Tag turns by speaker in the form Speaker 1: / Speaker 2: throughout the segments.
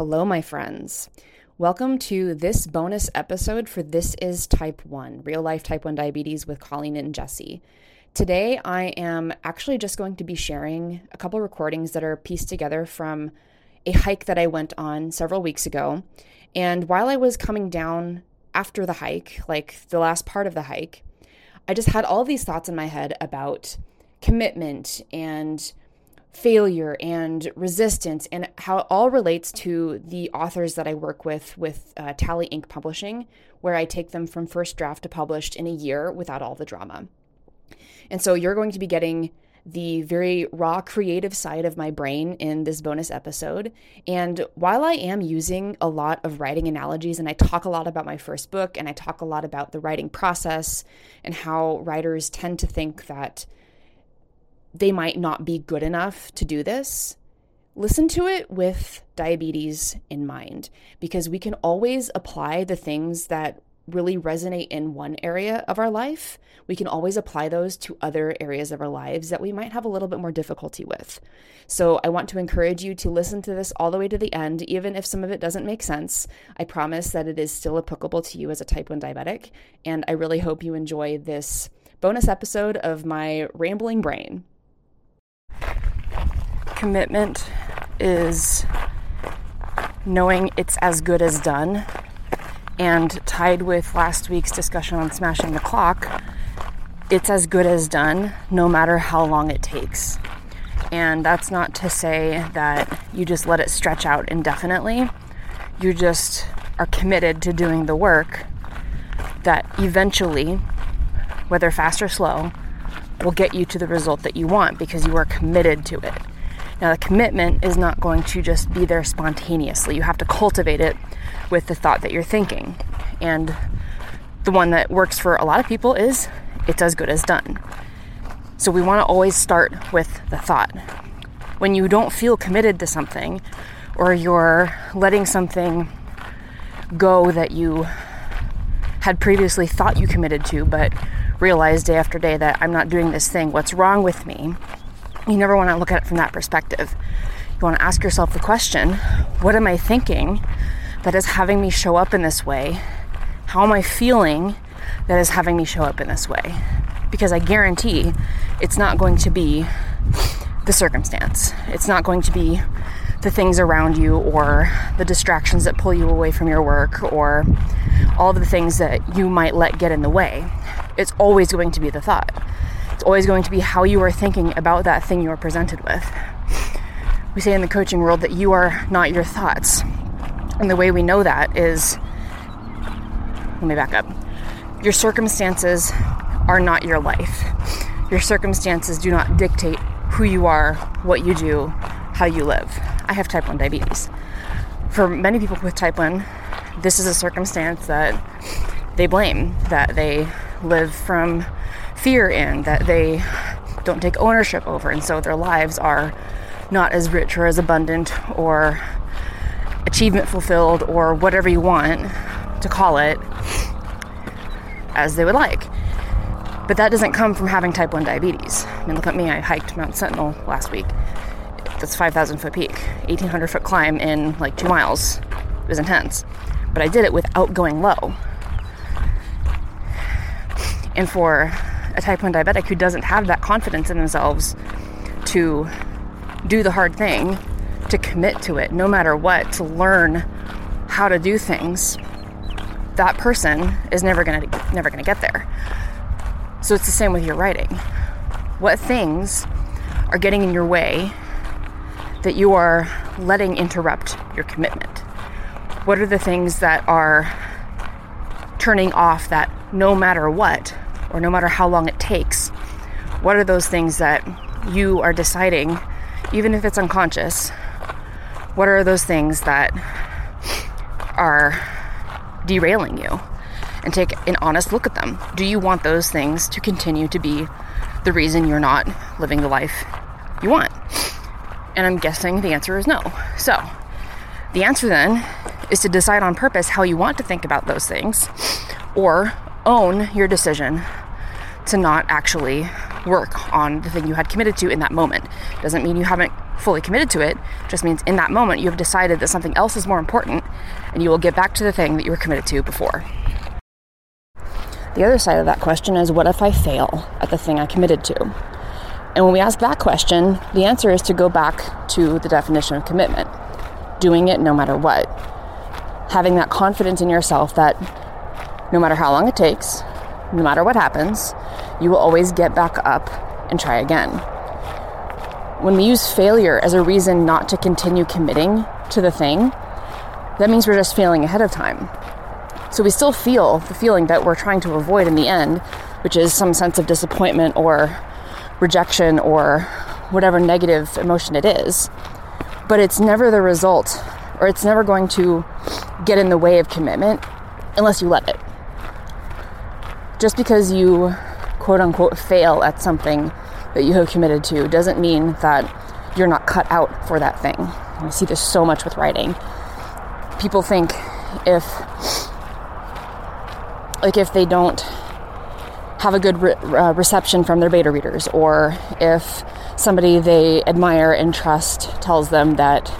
Speaker 1: Hello, my friends. Welcome to this bonus episode for This is Type 1 Real Life Type 1 Diabetes with Colleen and Jessie. Today, I am actually just going to be sharing a couple recordings that are pieced together from a hike that I went on several weeks ago. And while I was coming down after the hike, like the last part of the hike, I just had all these thoughts in my head about commitment and failure and resistance and how it all relates to the authors that I work with with uh, Tally Ink Publishing, where I take them from first draft to published in a year without all the drama. And so you're going to be getting the very raw creative side of my brain in this bonus episode. And while I am using a lot of writing analogies and I talk a lot about my first book and I talk a lot about the writing process and how writers tend to think that they might not be good enough to do this, listen to it with diabetes in mind because we can always apply the things that really resonate in one area of our life. We can always apply those to other areas of our lives that we might have a little bit more difficulty with. So, I want to encourage you to listen to this all the way to the end, even if some of it doesn't make sense. I promise that it is still applicable to you as a type 1 diabetic. And I really hope you enjoy this bonus episode of my rambling brain commitment is knowing it's as good as done. And tied with last week's discussion on smashing the clock, it's as good as done no matter how long it takes. And that's not to say that you just let it stretch out indefinitely. You just are committed to doing the work that eventually, whether fast or slow, will get you to the result that you want because you are committed to it. Now, the commitment is not going to just be there spontaneously. You have to cultivate it with the thought that you're thinking. And the one that works for a lot of people is it's as good as done. So we want to always start with the thought. When you don't feel committed to something, or you're letting something go that you had previously thought you committed to, but realized day after day that I'm not doing this thing, what's wrong with me? You never want to look at it from that perspective. You want to ask yourself the question what am I thinking that is having me show up in this way? How am I feeling that is having me show up in this way? Because I guarantee it's not going to be the circumstance. It's not going to be the things around you or the distractions that pull you away from your work or all the things that you might let get in the way. It's always going to be the thought. It's always going to be how you are thinking about that thing you are presented with. We say in the coaching world that you are not your thoughts. And the way we know that is let me back up. Your circumstances are not your life. Your circumstances do not dictate who you are, what you do, how you live. I have type 1 diabetes. For many people with type 1, this is a circumstance that they blame, that they live from fear in, that they don't take ownership over, and so their lives are not as rich or as abundant or achievement fulfilled or whatever you want to call it as they would like. But that doesn't come from having type 1 diabetes. I mean, look at me, I hiked Mount Sentinel last week. That's 5,000 foot peak, 1,800 foot climb in like two miles. It was intense. But I did it without going low. And for a type 1 diabetic who doesn't have that confidence in themselves to do the hard thing, to commit to it no matter what, to learn how to do things, that person is never to never to get there. So it's the same with your writing. What things are getting in your way that you are letting interrupt your commitment? What are the things that are turning off that no matter what or no matter how long it takes, what are those things that you are deciding, even if it's unconscious, what are those things that are derailing you? And take an honest look at them. Do you want those things to continue to be the reason you're not living the life you want? And I'm guessing the answer is no. So, the answer then is to decide on purpose how you want to think about those things or own your decision to not actually work on the thing you had committed to in that moment. Doesn't mean you haven't fully committed to it. Just means in that moment you have decided that something else is more important and you will get back to the thing that you were committed to before. The other side of that question is what if I fail at the thing I committed to? And when we ask that question, the answer is to go back to the definition of commitment doing it no matter what. Having that confidence in yourself that no matter how long it takes, no matter what happens, you will always get back up and try again. When we use failure as a reason not to continue committing to the thing, that means we're just failing ahead of time. So we still feel the feeling that we're trying to avoid in the end, which is some sense of disappointment or rejection or whatever negative emotion it is. But it's never the result, or it's never going to get in the way of commitment unless you let it. Just because you quote unquote fail at something that you have committed to doesn't mean that you're not cut out for that thing. I see this so much with writing. People think if like if they don't have a good re- uh, reception from their beta readers or if somebody they admire and trust tells them that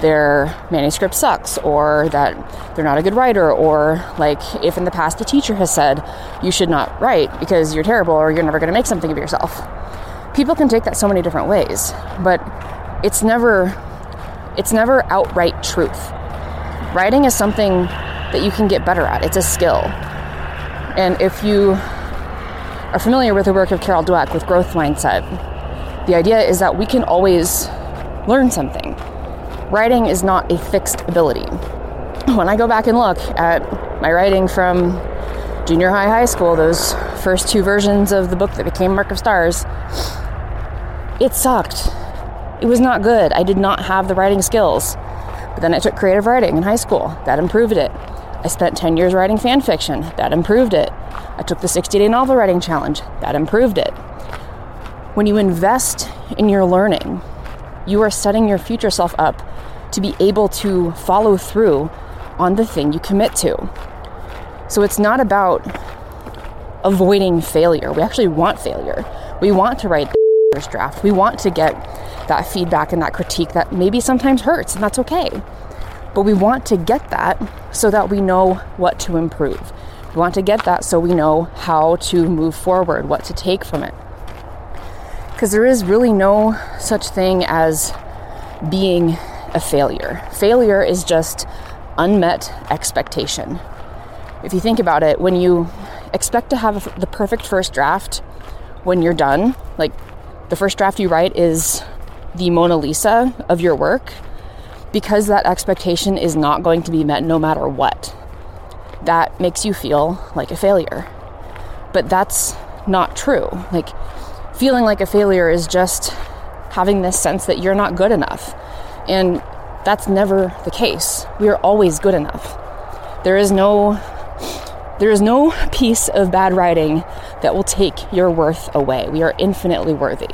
Speaker 1: their manuscript sucks or that they're not a good writer or like if in the past a teacher has said you should not write because you're terrible or you're never going to make something of yourself people can take that so many different ways, but it's never it's never outright truth. Writing is something that you can get better at. It's a skill. And if you are familiar with the work of Carol Dweck with growth mindset, the idea is that we can always learn something. Writing is not a fixed ability. When I go back and look at my writing from junior high, high school, those first two versions of the book that became Mark of Stars, it sucked. It was not good. I did not have the writing skills. But then I took creative writing in high school. That improved it. I spent 10 years writing fan fiction. That improved it. I took the 60 day novel writing challenge. That improved it. When you invest in your learning, you are setting your future self up to be able to follow through on the thing you commit to. So it's not about avoiding failure. We actually want failure. We want to write the first draft. We want to get that feedback and that critique that maybe sometimes hurts, and that's okay. But we want to get that so that we know what to improve. We want to get that so we know how to move forward, what to take from it. Because there is really no such thing as being a failure. Failure is just unmet expectation. If you think about it, when you expect to have the perfect first draft when you're done, like the first draft you write is the Mona Lisa of your work because that expectation is not going to be met no matter what. That makes you feel like a failure. But that's not true. Like, feeling like a failure is just having this sense that you're not good enough. And that's never the case. We are always good enough. There is no there is no piece of bad writing that will take your worth away. We are infinitely worthy.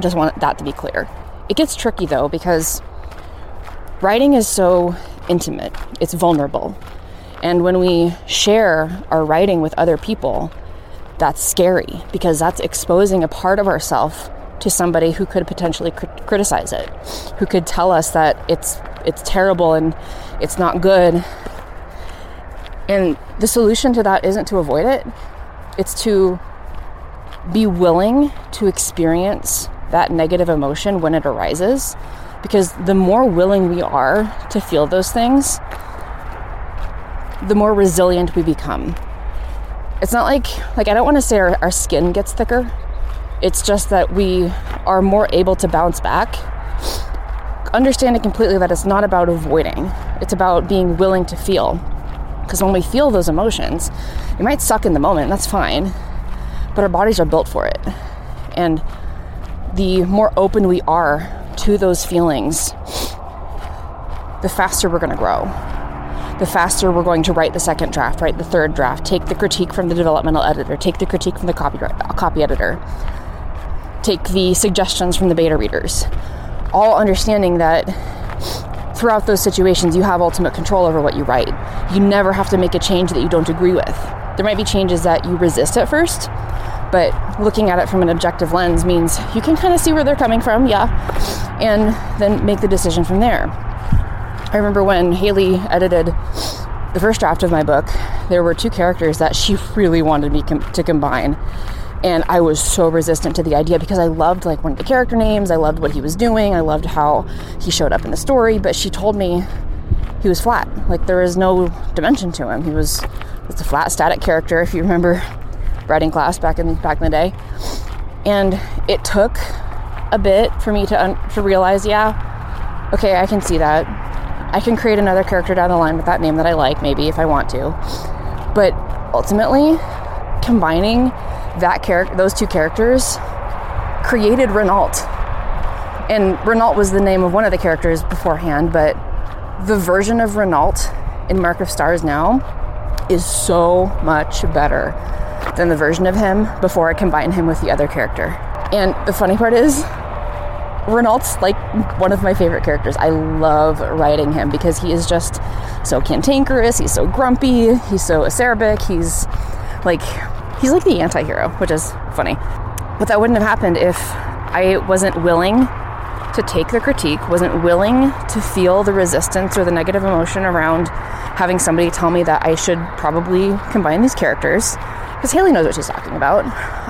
Speaker 1: Just want that to be clear. It gets tricky though because writing is so intimate, it's vulnerable. And when we share our writing with other people, that's scary because that's exposing a part of ourselves to somebody who could potentially crit- criticize it, who could tell us that it's it's terrible and it's not good and the solution to that isn't to avoid it, it's to be willing to experience that negative emotion when it arises. Because the more willing we are to feel those things, the more resilient we become. It's not like, like I don't want to say our, our skin gets thicker. It's just that we are more able to bounce back. Understanding completely that it's not about avoiding, it's about being willing to feel. Because when we feel those emotions, it might suck in the moment, that's fine, but our bodies are built for it. And the more open we are to those feelings, the faster we're going to grow. The faster we're going to write the second draft, write the third draft, take the critique from the developmental editor, take the critique from the copy, copy editor, take the suggestions from the beta readers. All understanding that throughout those situations, you have ultimate control over what you write. You never have to make a change that you don't agree with. There might be changes that you resist at first, but looking at it from an objective lens means you can kind of see where they're coming from, yeah. and then make the decision from there. I remember when Haley edited the first draft of my book, there were two characters that she really wanted me com- to combine. And I was so resistant to the idea because I loved like one of the character names, I loved what he was doing, I loved how he showed up in the story, but she told me he was flat. Like there is no dimension to him. He was just a flat static character if you remember writing class back in back in the day. And it took a bit for me to un- to realize, yeah, okay, I can see that. I can create another character down the line with that name that I like, maybe if I want to. But ultimately, combining that character, those two characters, created Renault. And Renault was the name of one of the characters beforehand, but the version of Renault in Mark of Stars now is so much better than the version of him before I combine him with the other character. And the funny part is, Renault's like one of my favorite characters. I love writing him because he is just so cantankerous, he's so grumpy, he's so acerbic, he's like he's like the anti-hero, which is funny. But that wouldn't have happened if I wasn't willing to take the critique, wasn't willing to feel the resistance or the negative emotion around having somebody tell me that I should probably combine these characters because Haley knows what she's talking about.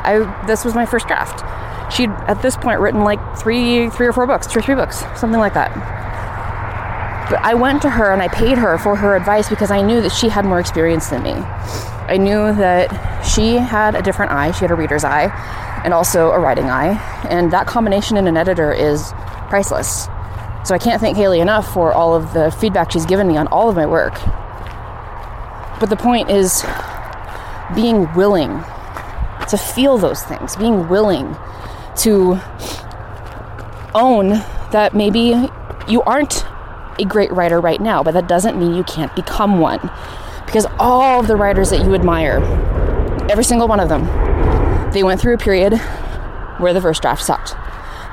Speaker 1: I this was my first draft she'd at this point written like three three or four books two or three books something like that but i went to her and i paid her for her advice because i knew that she had more experience than me i knew that she had a different eye. She had a reader's eye and also a writing eye. And that combination in an editor is priceless. So i can't thank haley enough for all of the feedback she's given me on all of my work. But the point is being willing to feel those things being willing to own that maybe you aren't a great writer right now, but that doesn't mean you can't become one. Because all of the writers that you admire, every single one of them, they went through a period where the first draft sucked.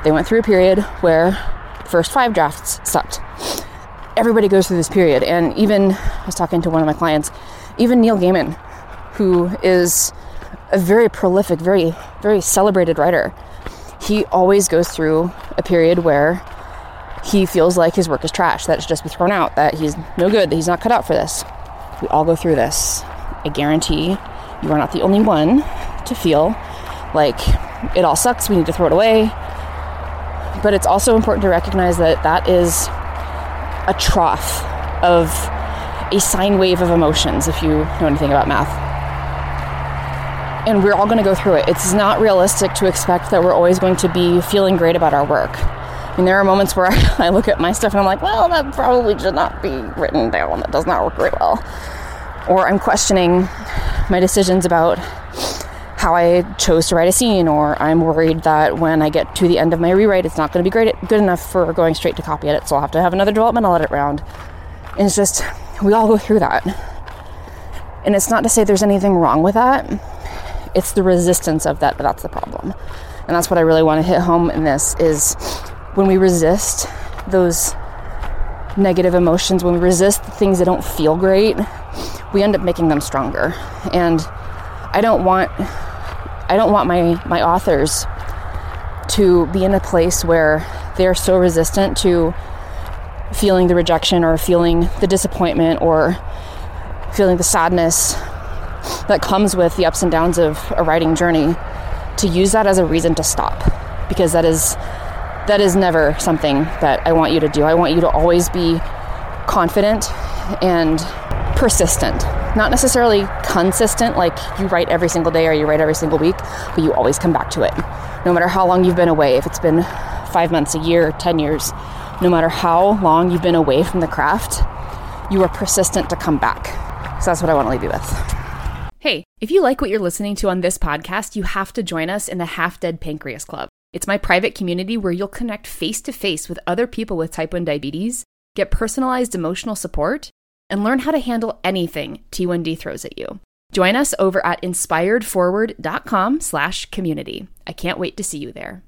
Speaker 1: They went through a period where the first five drafts sucked. Everybody goes through this period. And even, I was talking to one of my clients, even Neil Gaiman, who is a very prolific, very, very celebrated writer, he always goes through a period where he feels like his work is trash, that it should just be thrown out, that he's no good, that he's not cut out for this. We all go through this. I guarantee you are not the only one to feel like it all sucks, we need to throw it away. But it's also important to recognize that that is a trough of a sine wave of emotions, if you know anything about math and we're all going to go through it. It's not realistic to expect that we're always going to be feeling great about our work. I mean, there are moments where I look at my stuff and I'm like, well, that probably should not be written down. That does not work very well. Or I'm questioning my decisions about how I chose to write a scene, or I'm worried that when I get to the end of my rewrite, it's not going to be great, good enough for going straight to copy edit, so I'll have to have another developmental edit round. And it's just, we all go through that. And it's not to say there's anything wrong with that it's the resistance of that that's the problem. And that's what I really want to hit home in this is when we resist those negative emotions, when we resist the things that don't feel great, we end up making them stronger. And I don't want I don't want my my authors to be in a place where they're so resistant to feeling the rejection or feeling the disappointment or feeling the sadness that comes with the ups and downs of a writing journey to use that as a reason to stop because that is that is never something that I want you to do. I want you to always be confident and persistent. Not necessarily consistent, like you write every single day or you write every single week, but you always come back to it. No matter how long you've been away, if it's been five months, a year, 10 years, no matter how long you've been away from the craft, you are persistent to come back. So that's what I want to leave you with.
Speaker 2: Hey, if you like what you're listening to on this podcast, you have to join us in the Half Dead Pancreas Club. It's my private community where you'll connect face to face with other people with type 1 diabetes, get personalized emotional support, and learn how to handle anything T1D throws at you. Join us over at inspiredforward.com slash community. I can't wait to see you there.